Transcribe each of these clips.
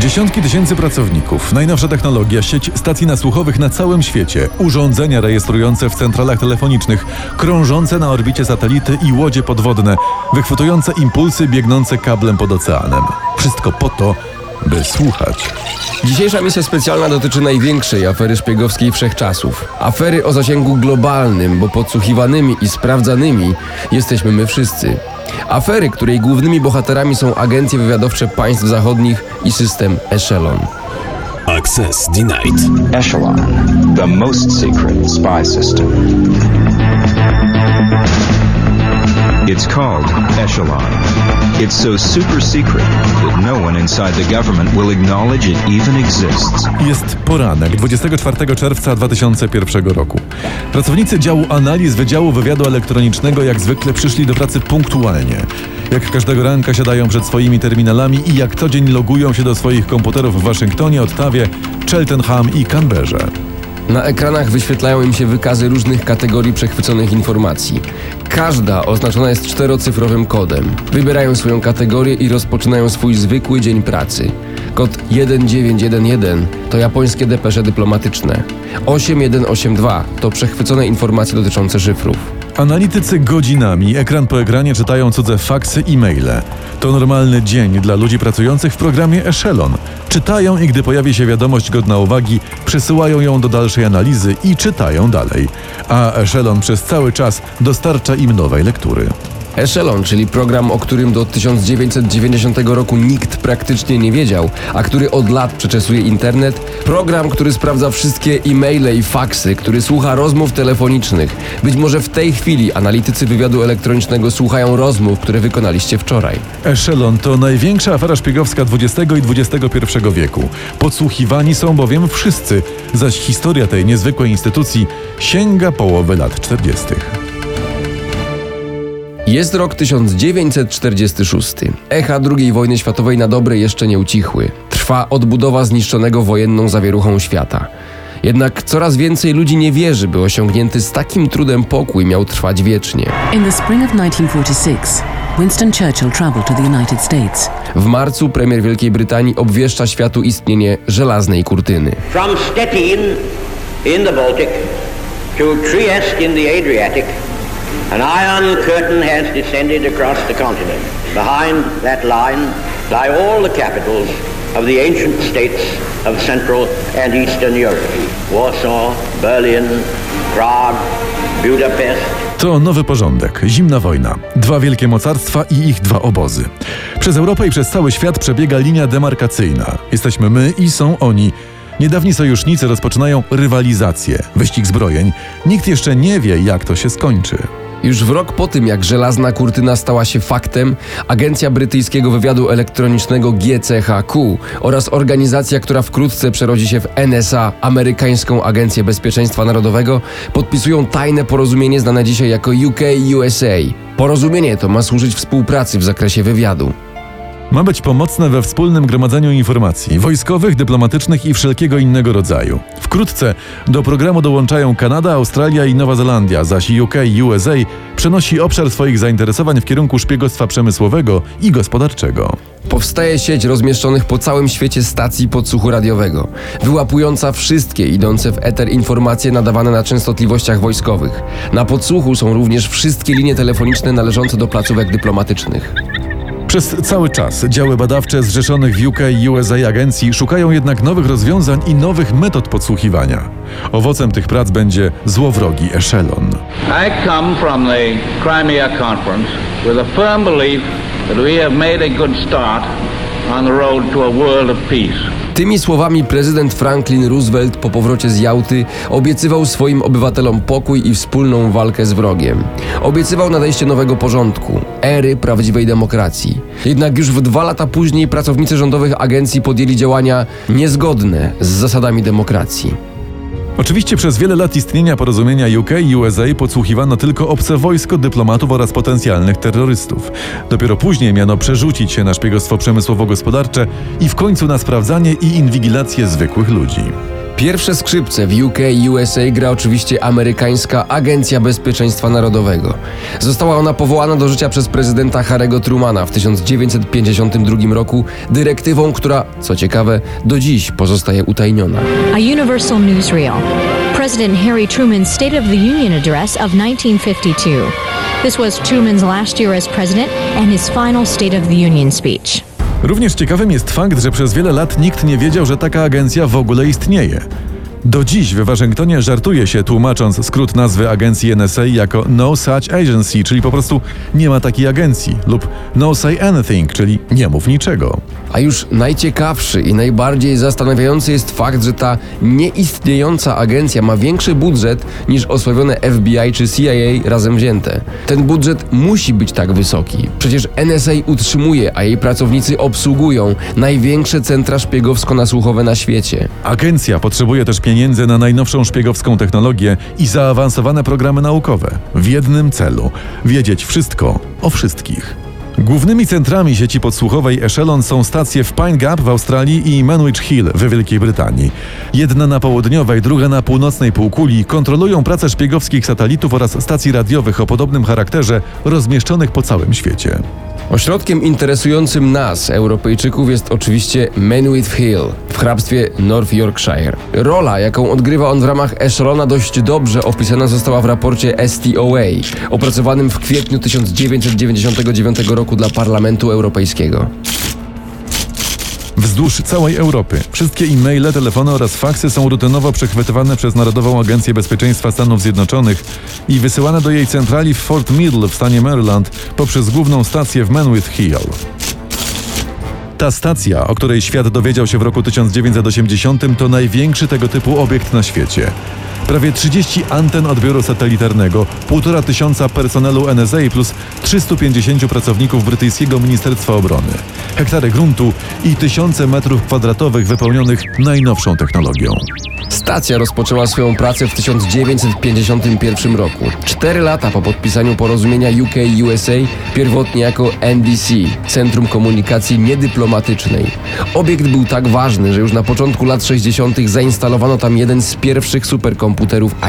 Dziesiątki tysięcy pracowników, najnowsza technologia, sieć stacji nasłuchowych na całym świecie, urządzenia rejestrujące w centralach telefonicznych, krążące na orbicie satelity i łodzie podwodne, wychwytujące impulsy biegnące kablem pod oceanem. Wszystko po to, by słuchać. Dzisiejsza misja specjalna dotyczy największej afery szpiegowskiej wszechczasów. Afery o zasięgu globalnym, bo podsłuchiwanymi i sprawdzanymi jesteśmy my wszyscy. Afery, której głównymi bohaterami są agencje wywiadowcze państw zachodnich i system Echelon. Access denied. Echelon, the most secret spy system. It's called Echelon. It's so super secret that no one inside the government will acknowledge it even exists. Jest poranek 24 czerwca 2001 roku. Pracownicy działu analiz Wydziału Wywiadu Elektronicznego jak zwykle przyszli do pracy punktualnie. Jak każdego ranka siadają przed swoimi terminalami i jak co dzień logują się do swoich komputerów w Waszyngtonie, Ottawie, Cheltenham i Canberrze. Na ekranach wyświetlają im się wykazy różnych kategorii przechwyconych informacji. Każda oznaczona jest czterocyfrowym kodem. Wybierają swoją kategorię i rozpoczynają swój zwykły dzień pracy. Kod 1911 to japońskie depesze dyplomatyczne. 8182 to przechwycone informacje dotyczące szyfrów. Analitycy godzinami, ekran po ekranie czytają cudze faksy i maile. To normalny dzień dla ludzi pracujących w programie Echelon. Czytają i gdy pojawi się wiadomość godna uwagi, przesyłają ją do dalszej analizy i czytają dalej. A Echelon przez cały czas dostarcza im nowej lektury. Echelon, czyli program, o którym do 1990 roku nikt praktycznie nie wiedział, a który od lat przeczesuje internet. Program, który sprawdza wszystkie e-maile i faksy, który słucha rozmów telefonicznych. Być może w tej chwili analitycy wywiadu elektronicznego słuchają rozmów, które wykonaliście wczoraj. Echelon to największa afera szpiegowska XX i XXI wieku. Podsłuchiwani są bowiem wszyscy, zaś historia tej niezwykłej instytucji sięga połowy lat 40. Jest rok 1946. Echa II wojny światowej na dobre jeszcze nie ucichły. Trwa odbudowa zniszczonego wojenną zawieruchą świata. Jednak coraz więcej ludzi nie wierzy, by osiągnięty z takim trudem pokój miał trwać wiecznie. In the spring of 1946, Winston Churchill traveled to the United States. W marcu premier Wielkiej Brytanii obwieszcza światu istnienie żelaznej kurtyny. From Stettin in the Baltic to Trieste in the Adriatic, an iron curtain has descended across the continent. Behind that line lie all the capitals of the ancient states of Central and Eastern Europe. Warsaw, Berlin, Prague, Budapest, To nowy porządek, zimna wojna, dwa wielkie mocarstwa i ich dwa obozy. Przez Europę i przez cały świat przebiega linia demarkacyjna. Jesteśmy my i są oni. Niedawni sojusznicy rozpoczynają rywalizację, wyścig zbrojeń. Nikt jeszcze nie wie, jak to się skończy. Już w rok po tym, jak żelazna kurtyna stała się faktem, Agencja Brytyjskiego Wywiadu Elektronicznego GCHQ oraz organizacja, która wkrótce przerodzi się w NSA, Amerykańską Agencję Bezpieczeństwa Narodowego, podpisują tajne porozumienie znane dzisiaj jako UK-USA. Porozumienie to ma służyć współpracy w zakresie wywiadu. Ma być pomocne we wspólnym gromadzeniu informacji wojskowych, dyplomatycznych i wszelkiego innego rodzaju. Wkrótce do programu dołączają Kanada, Australia i Nowa Zelandia, zaś UK i USA przenosi obszar swoich zainteresowań w kierunku szpiegostwa przemysłowego i gospodarczego. Powstaje sieć rozmieszczonych po całym świecie stacji podsłuchu radiowego, wyłapująca wszystkie idące w eter informacje nadawane na częstotliwościach wojskowych. Na podsłuchu są również wszystkie linie telefoniczne należące do placówek dyplomatycznych. Przez cały czas działy badawcze zrzeszonych w UK i USA agencji szukają jednak nowych rozwiązań i nowych metod podsłuchiwania. Owocem tych prac będzie złowrogi Echelon. I come from the Crimea Conference with a firm belief that we have made a good start on the road to a world of peace. Tymi słowami prezydent Franklin Roosevelt po powrocie z Jałty obiecywał swoim obywatelom pokój i wspólną walkę z wrogiem. Obiecywał nadejście nowego porządku, ery prawdziwej demokracji. Jednak już w dwa lata później pracownicy rządowych agencji podjęli działania niezgodne z zasadami demokracji. Oczywiście przez wiele lat istnienia porozumienia UK i USA podsłuchiwano tylko obce wojsko, dyplomatów oraz potencjalnych terrorystów. Dopiero później miano przerzucić się na szpiegostwo przemysłowo-gospodarcze i w końcu na sprawdzanie i inwigilację zwykłych ludzi. Pierwsze skrzypce w UK i USA gra oczywiście amerykańska Agencja Bezpieczeństwa Narodowego. Została ona powołana do życia przez prezydenta Harry'ego Trumana w 1952 roku dyrektywą, która, co ciekawe, do dziś pozostaje utajniona. A Universal Newsreel. President Harry Truman's State of the Union Address of 1952. This was Truman's last year as president and his final State of the Union speech. Również ciekawym jest fakt, że przez wiele lat nikt nie wiedział, że taka agencja w ogóle istnieje. Do dziś w Waszyngtonie żartuje się, tłumacząc skrót nazwy agencji NSA jako No Such Agency, czyli po prostu nie ma takiej agencji, lub No Say Anything, czyli nie mów niczego. A już najciekawszy i najbardziej zastanawiający jest fakt, że ta nieistniejąca agencja ma większy budżet niż osławione FBI czy CIA razem wzięte. Ten budżet musi być tak wysoki. Przecież NSA utrzymuje, a jej pracownicy obsługują największe centra szpiegowsko-nasłuchowe na świecie. Agencja potrzebuje też pieniędzy na najnowszą szpiegowską technologię i zaawansowane programy naukowe w jednym celu wiedzieć wszystko o wszystkich. Głównymi centrami sieci podsłuchowej Echelon są stacje w Pine Gap w Australii i Manwich Hill w Wielkiej Brytanii. Jedna na południowej, druga na północnej półkuli kontrolują pracę szpiegowskich satelitów oraz stacji radiowych o podobnym charakterze rozmieszczonych po całym świecie. Ośrodkiem interesującym nas, Europejczyków, jest oczywiście Menwith Hill w hrabstwie North Yorkshire. Rola, jaką odgrywa on w ramach Echelona, dość dobrze opisana została w raporcie STOA, opracowanym w kwietniu 1999 roku dla Parlamentu Europejskiego. Wzdłuż całej Europy wszystkie e-maile, telefony oraz faksy są rutynowo przechwytywane przez Narodową Agencję Bezpieczeństwa Stanów Zjednoczonych i wysyłane do jej centrali w Fort Middle w stanie Maryland poprzez główną stację w Manwith Hill. Ta stacja, o której świat dowiedział się w roku 1980, to największy tego typu obiekt na świecie. Prawie 30 anten odbioru satelitarnego, 1,5 tysiąca personelu NSA plus 350 pracowników brytyjskiego Ministerstwa Obrony, hektary gruntu i tysiące metrów kwadratowych wypełnionych najnowszą technologią. Stacja rozpoczęła swoją pracę w 1951 roku. Cztery lata po podpisaniu porozumienia UK-USA, pierwotnie jako NDC, Centrum Komunikacji Niedyplomatycznej. Obiekt był tak ważny, że już na początku lat 60. zainstalowano tam jeden z pierwszych superkomputerów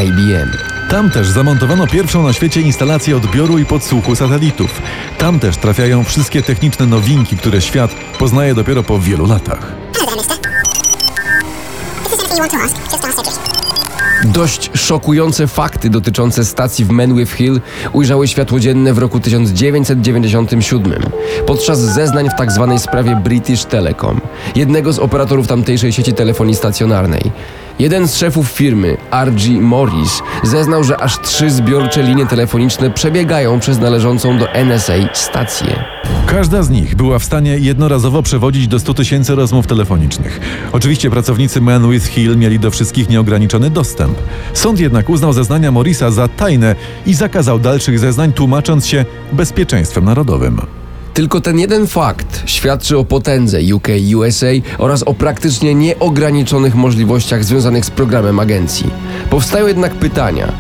IBM. Tam też zamontowano pierwszą na świecie instalację odbioru i podsłuchu satelitów. Tam też trafiają wszystkie techniczne nowinki, które świat poznaje dopiero po wielu latach. Dość szokujące fakty dotyczące stacji w Menwith Hill ujrzały światło dzienne w roku 1997 podczas zeznań w tzw. sprawie British Telecom, jednego z operatorów tamtejszej sieci telefonii stacjonarnej. Jeden z szefów firmy, R.G. Morris, zeznał, że aż trzy zbiorcze linie telefoniczne przebiegają przez należącą do NSA stację. Każda z nich była w stanie jednorazowo przewodzić do 100 tysięcy rozmów telefonicznych. Oczywiście pracownicy Manwith Hill mieli do wszystkich nieograniczony dostęp. Sąd jednak uznał zeznania Morrisa za tajne i zakazał dalszych zeznań, tłumacząc się bezpieczeństwem narodowym. Tylko ten jeden fakt świadczy o potędze UK-USA oraz o praktycznie nieograniczonych możliwościach związanych z programem agencji. Powstają jednak pytania.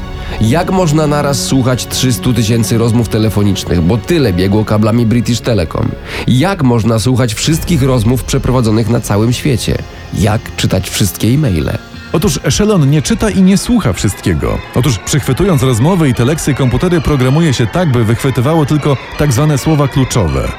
Jak można naraz słuchać 300 tysięcy rozmów telefonicznych, bo tyle biegło kablami British Telecom? Jak można słuchać wszystkich rozmów przeprowadzonych na całym świecie? Jak czytać wszystkie e-maile? Otóż Echelon nie czyta i nie słucha wszystkiego. Otóż przechwytując rozmowy i teleksy, komputery programuje się tak, by wychwytywało tylko tak zwane słowa kluczowe.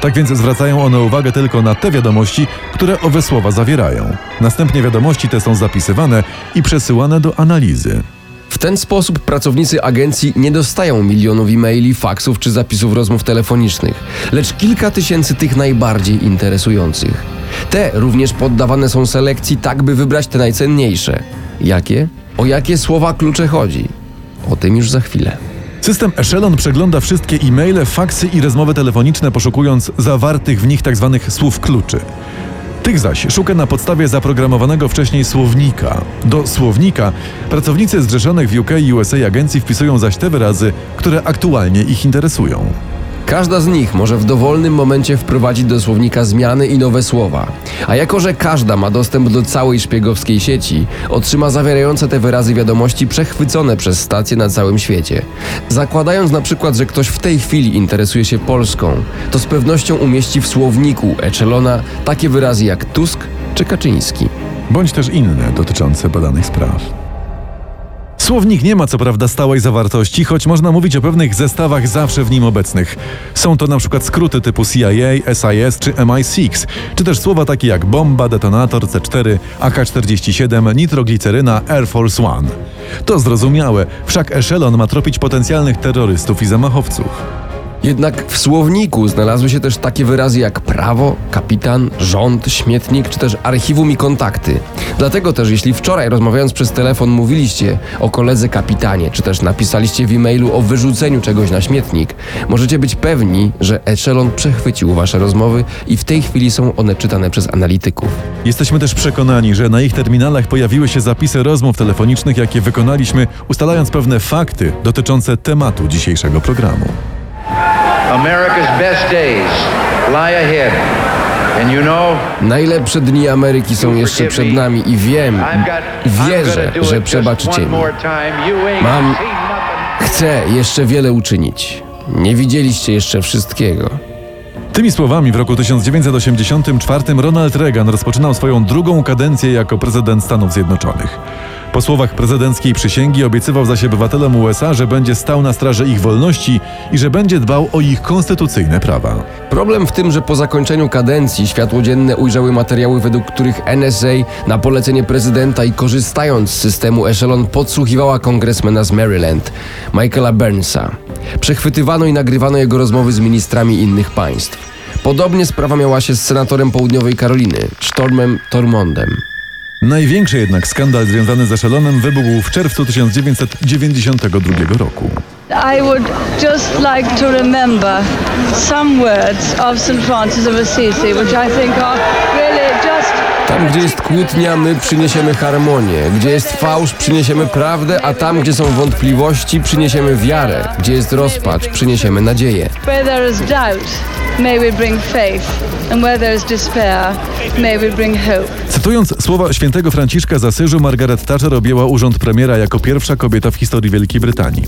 Tak więc zwracają one uwagę tylko na te wiadomości, które owe słowa zawierają. Następnie wiadomości te są zapisywane i przesyłane do analizy. W ten sposób pracownicy agencji nie dostają milionów e-maili, faksów czy zapisów rozmów telefonicznych, lecz kilka tysięcy tych najbardziej interesujących. Te również poddawane są selekcji tak, by wybrać te najcenniejsze. Jakie? O jakie słowa klucze chodzi? O tym już za chwilę. System Echelon przegląda wszystkie e-maile, faksy i rozmowy telefoniczne, poszukując zawartych w nich tzw. słów kluczy. Tych zaś szuka na podstawie zaprogramowanego wcześniej słownika. Do słownika pracownicy zrzeszonych w UK i USA agencji wpisują zaś te wyrazy, które aktualnie ich interesują. Każda z nich może w dowolnym momencie wprowadzić do słownika zmiany i nowe słowa. A jako, że każda ma dostęp do całej szpiegowskiej sieci, otrzyma zawierające te wyrazy wiadomości przechwycone przez stacje na całym świecie. Zakładając na przykład, że ktoś w tej chwili interesuje się Polską, to z pewnością umieści w słowniku Echelona takie wyrazy jak Tusk czy Kaczyński. bądź też inne dotyczące badanych spraw. Słownik nie ma co prawda stałej zawartości, choć można mówić o pewnych zestawach zawsze w nim obecnych. Są to na przykład skróty typu CIA, SIS czy MI6, czy też słowa takie jak bomba, detonator, C4, AK-47, nitrogliceryna, Air Force One. To zrozumiałe, wszak Echelon ma tropić potencjalnych terrorystów i zamachowców. Jednak w słowniku znalazły się też takie wyrazy jak prawo, kapitan, rząd, śmietnik czy też archiwum i kontakty. Dlatego też jeśli wczoraj rozmawiając przez telefon mówiliście o koledze kapitanie, czy też napisaliście w e-mailu o wyrzuceniu czegoś na śmietnik, możecie być pewni, że Echelon przechwycił wasze rozmowy i w tej chwili są one czytane przez analityków. Jesteśmy też przekonani, że na ich terminalach pojawiły się zapisy rozmów telefonicznych, jakie wykonaliśmy, ustalając pewne fakty dotyczące tematu dzisiejszego programu. America's best days lie ahead. And you know, Najlepsze dni Ameryki są jeszcze przed nami i wiem, wierzę, że przebaczycie one mi. more time. You ain't Mam- seen nothing. Chcę jeszcze wiele uczynić. Nie widzieliście jeszcze wszystkiego. Tymi słowami w roku 1984 Ronald Reagan rozpoczynał swoją drugą kadencję jako prezydent Stanów Zjednoczonych. Po słowach prezydenckiej przysięgi obiecywał zaś obywatelom USA, że będzie stał na straży ich wolności i że będzie dbał o ich konstytucyjne prawa. Problem w tym, że po zakończeniu kadencji światło dzienne ujrzały materiały, według których NSA na polecenie prezydenta i korzystając z systemu Echelon podsłuchiwała kongresmena z Maryland, Michaela Burnsa. Przechwytywano i nagrywano jego rozmowy z ministrami innych państw. Podobnie sprawa miała się z senatorem Południowej Karoliny, Stormem Tormondem. Największy jednak skandal związany z Echelonem wybuchł w czerwcu 1992 roku. I would just like to remember some words of St. Francis of Assisi, which I think are really just Tam, gdzie jest kłótnia, my przyniesiemy harmonię. Gdzie jest fałsz, przyniesiemy prawdę, a tam, gdzie są wątpliwości, przyniesiemy wiarę. Gdzie jest rozpacz, przyniesiemy nadzieję. where there is doubt, may we bring faith, and where there is despair, may we bring hope. Cytując słowa świętego Franciszka z Asyżu, Margaret Thatcher objęła urząd premiera jako pierwsza kobieta w historii Wielkiej Brytanii.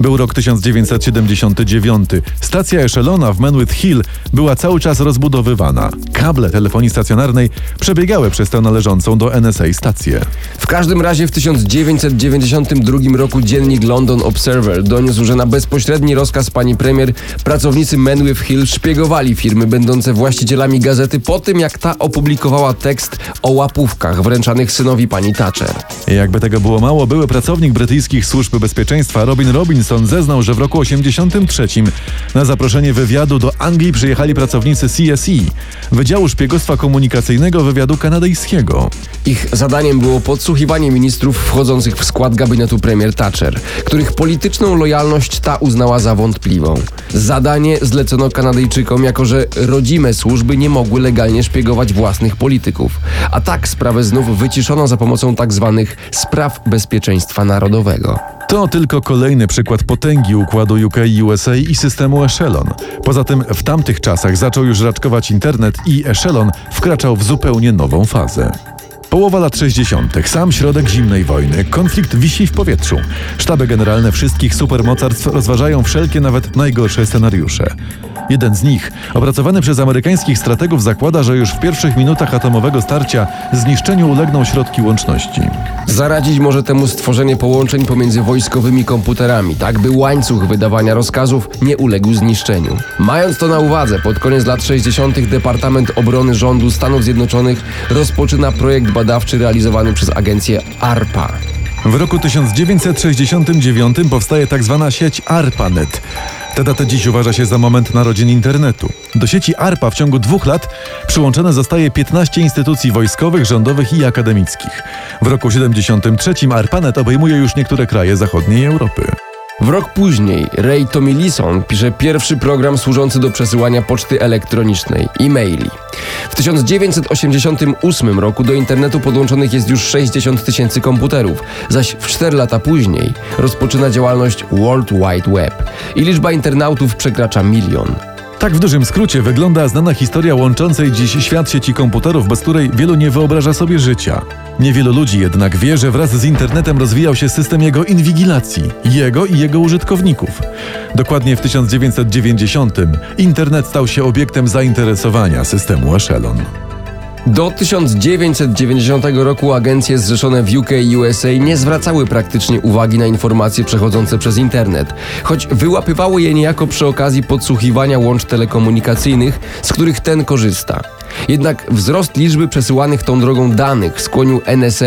Był rok 1979. Stacja Echelona w Menwith Hill była cały czas rozbudowywana. Kable telefonii stacjonarnej przebiegały przez tę należącą do NSA stację. W każdym razie w 1992 roku dziennik London Observer doniósł, że na bezpośredni rozkaz pani premier pracownicy Menwith Hill szpiegowali firmy będące właścicielami gazety po tym, jak ta opublikowała tekst o łapówkach wręczanych synowi pani Thatcher. Jakby tego było mało, były pracownik brytyjskich służb bezpieczeństwa Robin Robinson zeznał, że w roku 83 na zaproszenie wywiadu do Anglii przyjechali pracownicy CSE, Wydziału Szpiegostwa Komunikacyjnego Wywiadu Kanadyjskiego. Ich zadaniem było podsłuchiwanie ministrów wchodzących w skład gabinetu premier Thatcher, których polityczną lojalność ta uznała za wątpliwą. Zadanie zlecono Kanadyjczykom, jako że rodzime służby nie mogły legalnie szpiegować własnych polityków. A tak sprawę znów wyciszono za pomocą tzw. spraw bezpieczeństwa narodowego. To tylko kolejny przykład potęgi układu UK i USA i systemu Echelon. Poza tym w tamtych czasach zaczął już raczkować internet i Echelon wkraczał w zupełnie nową fazę. Połowa lat 60., sam środek zimnej wojny, konflikt wisi w powietrzu. Sztaby generalne wszystkich supermocarstw rozważają wszelkie, nawet najgorsze scenariusze. Jeden z nich, opracowany przez amerykańskich strategów, zakłada, że już w pierwszych minutach atomowego starcia zniszczeniu ulegną środki łączności. Zaradzić może temu stworzenie połączeń pomiędzy wojskowymi komputerami, tak by łańcuch wydawania rozkazów nie uległ zniszczeniu. Mając to na uwadze, pod koniec lat 60. Departament Obrony Rządu Stanów Zjednoczonych rozpoczyna projekt badawczy realizowany przez agencję ARPA. W roku 1969 powstaje tzw. sieć ARPANET. Ta data dziś uważa się za moment narodzin internetu. Do sieci ARPA w ciągu dwóch lat przyłączone zostaje 15 instytucji wojskowych, rządowych i akademickich. W roku 73 ARPANET obejmuje już niektóre kraje zachodniej Europy. W rok później Ray Tomlinson pisze pierwszy program służący do przesyłania poczty elektronicznej, e-maili. W 1988 roku do internetu podłączonych jest już 60 tysięcy komputerów, zaś w 4 lata później rozpoczyna działalność World Wide Web i liczba internautów przekracza milion. Tak w dużym skrócie wygląda znana historia łączącej dziś świat sieci komputerów, bez której wielu nie wyobraża sobie życia. Niewielu ludzi jednak wie, że wraz z internetem rozwijał się system jego inwigilacji, jego i jego użytkowników. Dokładnie w 1990 internet stał się obiektem zainteresowania systemu Echelon. Do 1990 roku agencje zrzeszone w UK i USA nie zwracały praktycznie uwagi na informacje przechodzące przez internet, choć wyłapywały je niejako przy okazji podsłuchiwania łącz telekomunikacyjnych, z których ten korzysta. Jednak wzrost liczby przesyłanych tą drogą danych skłonił NSA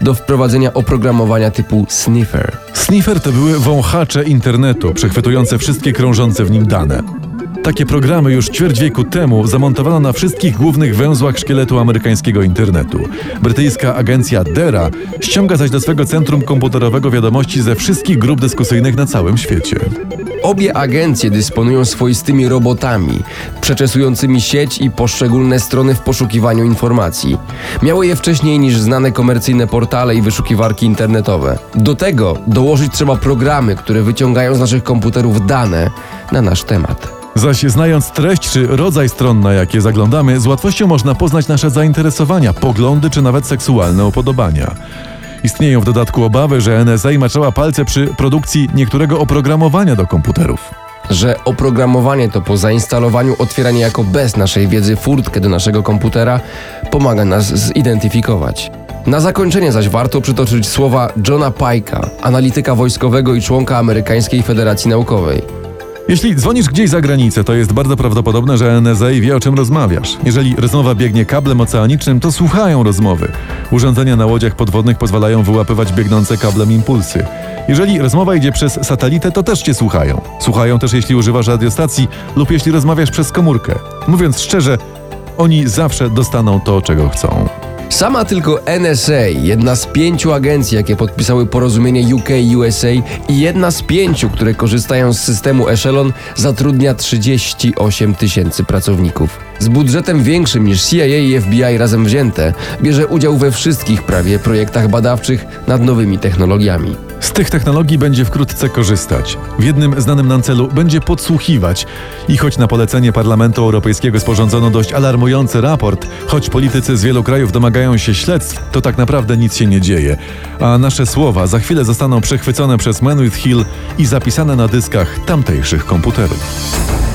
do wprowadzenia oprogramowania typu sniffer. Sniffer to były wąchacze internetu, przechwytujące wszystkie krążące w nim dane. Takie programy już ćwierć wieku temu zamontowano na wszystkich głównych węzłach szkieletu amerykańskiego internetu. Brytyjska agencja DERA ściąga zaś do swego centrum komputerowego wiadomości ze wszystkich grup dyskusyjnych na całym świecie. Obie agencje dysponują swoistymi robotami, przeczesującymi sieć i poszczególne strony w poszukiwaniu informacji. Miały je wcześniej niż znane komercyjne portale i wyszukiwarki internetowe. Do tego dołożyć trzeba programy, które wyciągają z naszych komputerów dane na nasz temat. Zaś znając treść czy rodzaj stron, na jakie zaglądamy, z łatwością można poznać nasze zainteresowania, poglądy czy nawet seksualne upodobania. Istnieją w dodatku obawy, że NSA maczała palce przy produkcji niektóreego oprogramowania do komputerów. Że oprogramowanie to po zainstalowaniu otwiera niejako bez naszej wiedzy furtkę do naszego komputera, pomaga nas zidentyfikować. Na zakończenie zaś warto przytoczyć słowa Johna Pike'a, analityka wojskowego i członka Amerykańskiej Federacji Naukowej. Jeśli dzwonisz gdzieś za granicę, to jest bardzo prawdopodobne, że NSA wie o czym rozmawiasz. Jeżeli rozmowa biegnie kablem oceanicznym, to słuchają rozmowy. Urządzenia na łodziach podwodnych pozwalają wyłapywać biegnące kablem impulsy. Jeżeli rozmowa idzie przez satelitę, to też cię słuchają. Słuchają też, jeśli używasz radiostacji lub jeśli rozmawiasz przez komórkę. Mówiąc szczerze, oni zawsze dostaną to, czego chcą. Sama tylko NSA, jedna z pięciu agencji, jakie podpisały porozumienie UK-USA i jedna z pięciu, które korzystają z systemu Echelon, zatrudnia 38 tysięcy pracowników. Z budżetem większym niż CIA i FBI razem wzięte, bierze udział we wszystkich prawie projektach badawczych nad nowymi technologiami. Z tych technologii będzie wkrótce korzystać. W jednym znanym nam celu będzie podsłuchiwać. I choć na polecenie Parlamentu Europejskiego sporządzono dość alarmujący raport, choć politycy z wielu krajów domagają się śledztw, to tak naprawdę nic się nie dzieje. A nasze słowa za chwilę zostaną przechwycone przez Man with Hill i zapisane na dyskach tamtejszych komputerów.